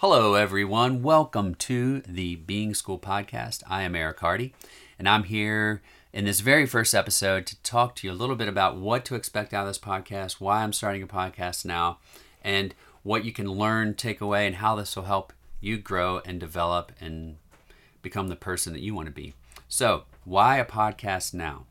Hello, everyone. Welcome to the Being School podcast. I am Erik Hardy, and I'm here in this very first episode to talk to you a little bit about what to expect out of this podcast, why I'm starting a podcast now, and what you can learn, take away, and how this will help you grow and develop and become the person that you want to be. So, why a podcast now?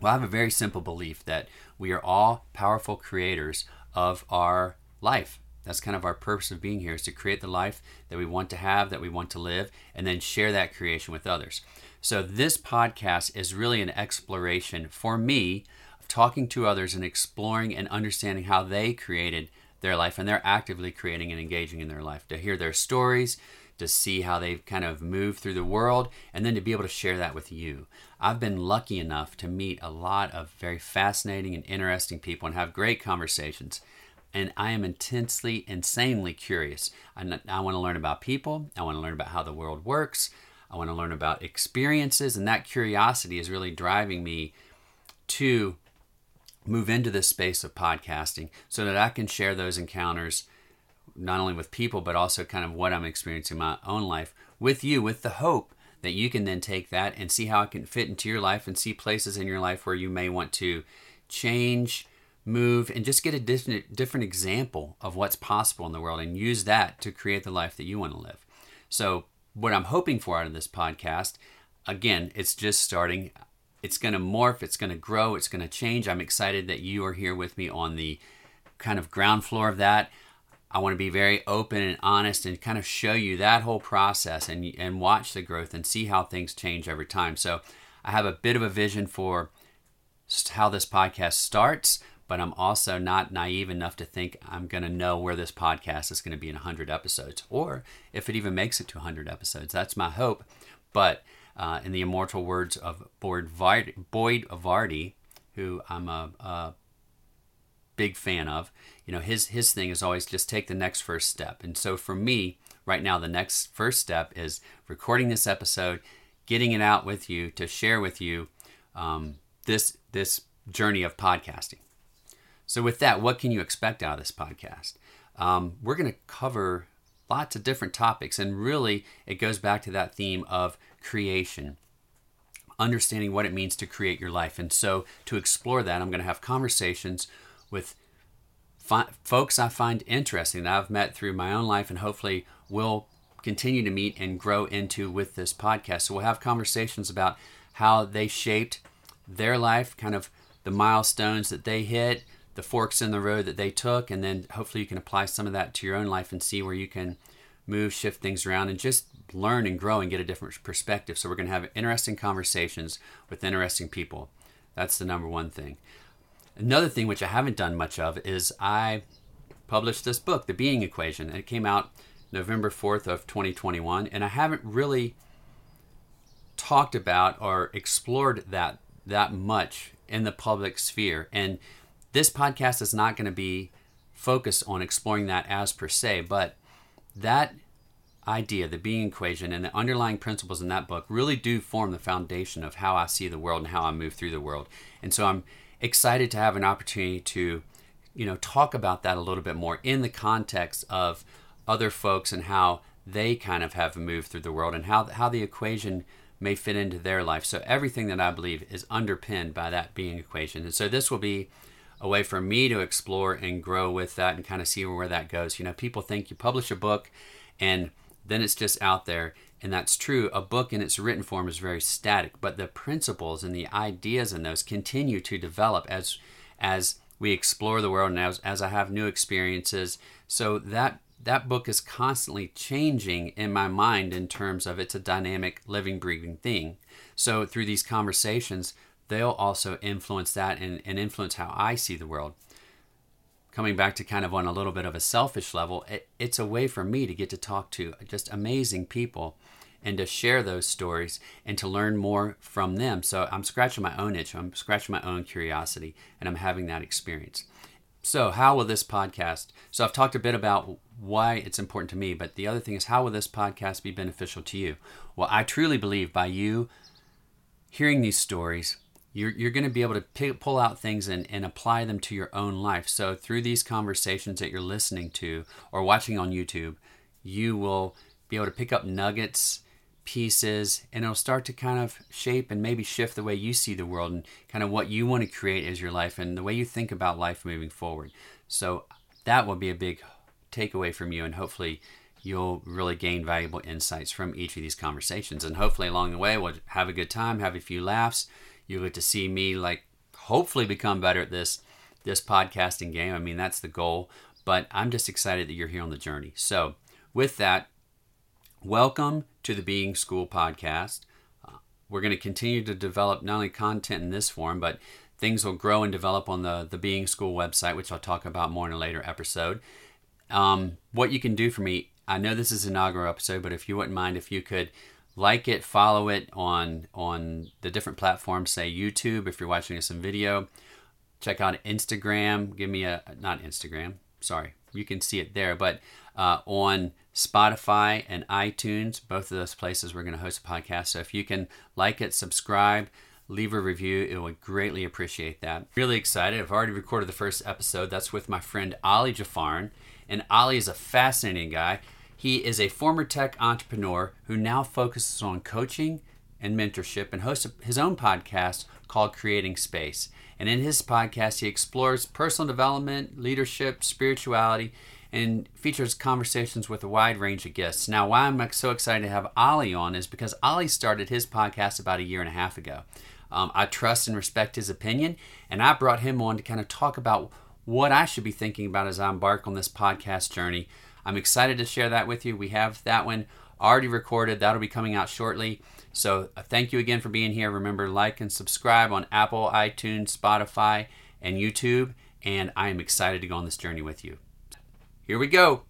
Well, I have a very simple belief that we are all powerful creators of our life that's kind of our purpose of being here is to create the life that we want to have, that we want to live, and then share that creation with others. So this podcast is really an exploration for me of talking to others and exploring and understanding how they created their life and they're actively creating and engaging in their life to hear their stories to see how they've kind of moved through the world and then to be able to share that with you. I've been lucky enough to meet a lot of very fascinating and interesting people and have great conversations and I am intensely, insanely curious. I, I want to learn about people. I want to learn about how the world works. I want to learn about experiences, and that curiosity is really driving me to move into this space of podcasting so that I can share those encounters not only with people, but also kind of what I'm experiencing in my own life with you, with the hope that you can then take that and see how it can fit into your life and see places in your life where you may want to change move and just get a different different example of what's possible in the world and use that to create the life that you want to live. So what I'm hoping for out of this podcast, again, it's just starting. It's going to morph, it's going to grow, it's going to change. I'm excited that you are here with me on the kind of ground floor of that. I want to be very open and honest and kind of show you that whole process and and watch the growth and see how things change every time. So I have a bit of a vision for how this podcast starts, but I'm also not naive enough to think I'm going to know where this podcast is going to be in 100 episodes or if it even makes it to 100 episodes. That's my hope. But uh, in the immortal words of Boyd Varty, who I'm a, a big fan of, you know, his, his thing is always just take the next first step. And so for me, right now, the next first step is recording this episode, getting it out with you to share with you um, this, this journey of podcasting. So, with that, what can you expect out of this podcast? Um, we're going to cover lots of different topics, and really, it goes back to that theme of creation, understanding what it means to create your life. And so, to explore that, I'm going to have conversations with fi- folks I find interesting that I've met through my own life, and hopefully will continue to meet and grow into with this podcast. So, we'll have conversations about how they shaped their life, kind of the milestones that they hit the forks in the road that they took, and then hopefully you can apply some of that to your own life and see where you can move, shift things around, and just learn and grow and get a different perspective. So we're going to have interesting conversations with interesting people. That's the number one thing. Another thing which I haven't done much of is I published this book, The Being Equation, and it came out November 4th of 2021, and I haven't really talked about or explored that that much in the public sphere. And this podcast is not going to be focused on exploring that as per se, but that idea, the being equation, and the underlying principles in that book really do form the foundation of how I see the world and how I move through the world. And so I'm excited to have an opportunity to, you know, talk about that a little bit more in the context of other folks and how they kind of have moved through the world and how how the equation may fit into their life. So everything that I believe is underpinned by that being equation. And so this will be a way for me to explore and grow with that and kind of see where that goes. You know, people think you publish a book and then it's just out there. And that's true. A book in its written form is very static, but the principles and the ideas in those continue to develop as as we explore the world and as, as I have new experiences. So that that book is constantly changing in my mind in terms of it's a dynamic, living, breathing thing. So through these conversations, they'll also influence that and, and influence how I see the world. Coming back to kind of on a little bit of a selfish level, it, it's a way for me to get to talk to just amazing people and to share those stories and to learn more from them. So I'm scratching my own itch, I'm scratching my own curiosity, and I'm having that experience. So, how will this podcast? So, I've talked a bit about why it's important to me, but the other thing is, how will this podcast be beneficial to you? Well, I truly believe by you hearing these stories, you're, you're going to be able to pick, pull out things and, and apply them to your own life. So, through these conversations that you're listening to or watching on YouTube, you will be able to pick up nuggets, pieces, and it'll start to kind of shape and maybe shift the way you see the world and kind of what you want to create as your life and the way you think about life moving forward. So that will be a big takeaway from you, and hopefully you'll really gain valuable insights from each of these conversations. And hopefully along the way, we'll have a good time, have a few laughs. You'll get to see me like hopefully become better at this this podcasting game. I mean, that's the goal. But I'm just excited that you're here on the journey. So, with that, welcome to the Being School podcast. Uh, we're going to continue to develop not only content in this form, but things will grow and develop on the, the Being School website, which I'll talk about more in a later episode. Um, what you can do for me, I know this is an inaugural episode, but if you wouldn't mind, if you could like it, follow it on on the different platforms, say YouTube, if you're watching us in video, check out Instagram. Give me a not Instagram, sorry, you can see it there, but uh, on Spotify and iTunes, both of those places, we're going to host a podcast. So if you can like it, subscribe, leave a review, it would greatly appreciate that. Really excited. I've already recorded the first episode. That's with my friend Ali Jafarin. And Ali is a fascinating guy. He is a former tech entrepreneur who now focuses on coaching and mentorship and hosts his own podcast called Creating Space. And in his podcast, he explores personal development, leadership, spirituality, and features conversations with a wide range of guests. Now, why I'm so excited to have Ali on is because Ali started his podcast about a year and a half ago. Um, I trust and respect his opinion, and I brought him on to kind of talk about what I should be thinking about as I embark on this podcast journey I'm excited to share that with you. We have that one already recorded, that'll be coming out shortly. So uh, thank you again for being here. Remember, like and subscribe on Apple, iTunes, Spotify, and YouTube. And I am excited to go on this journey with you. Here we go.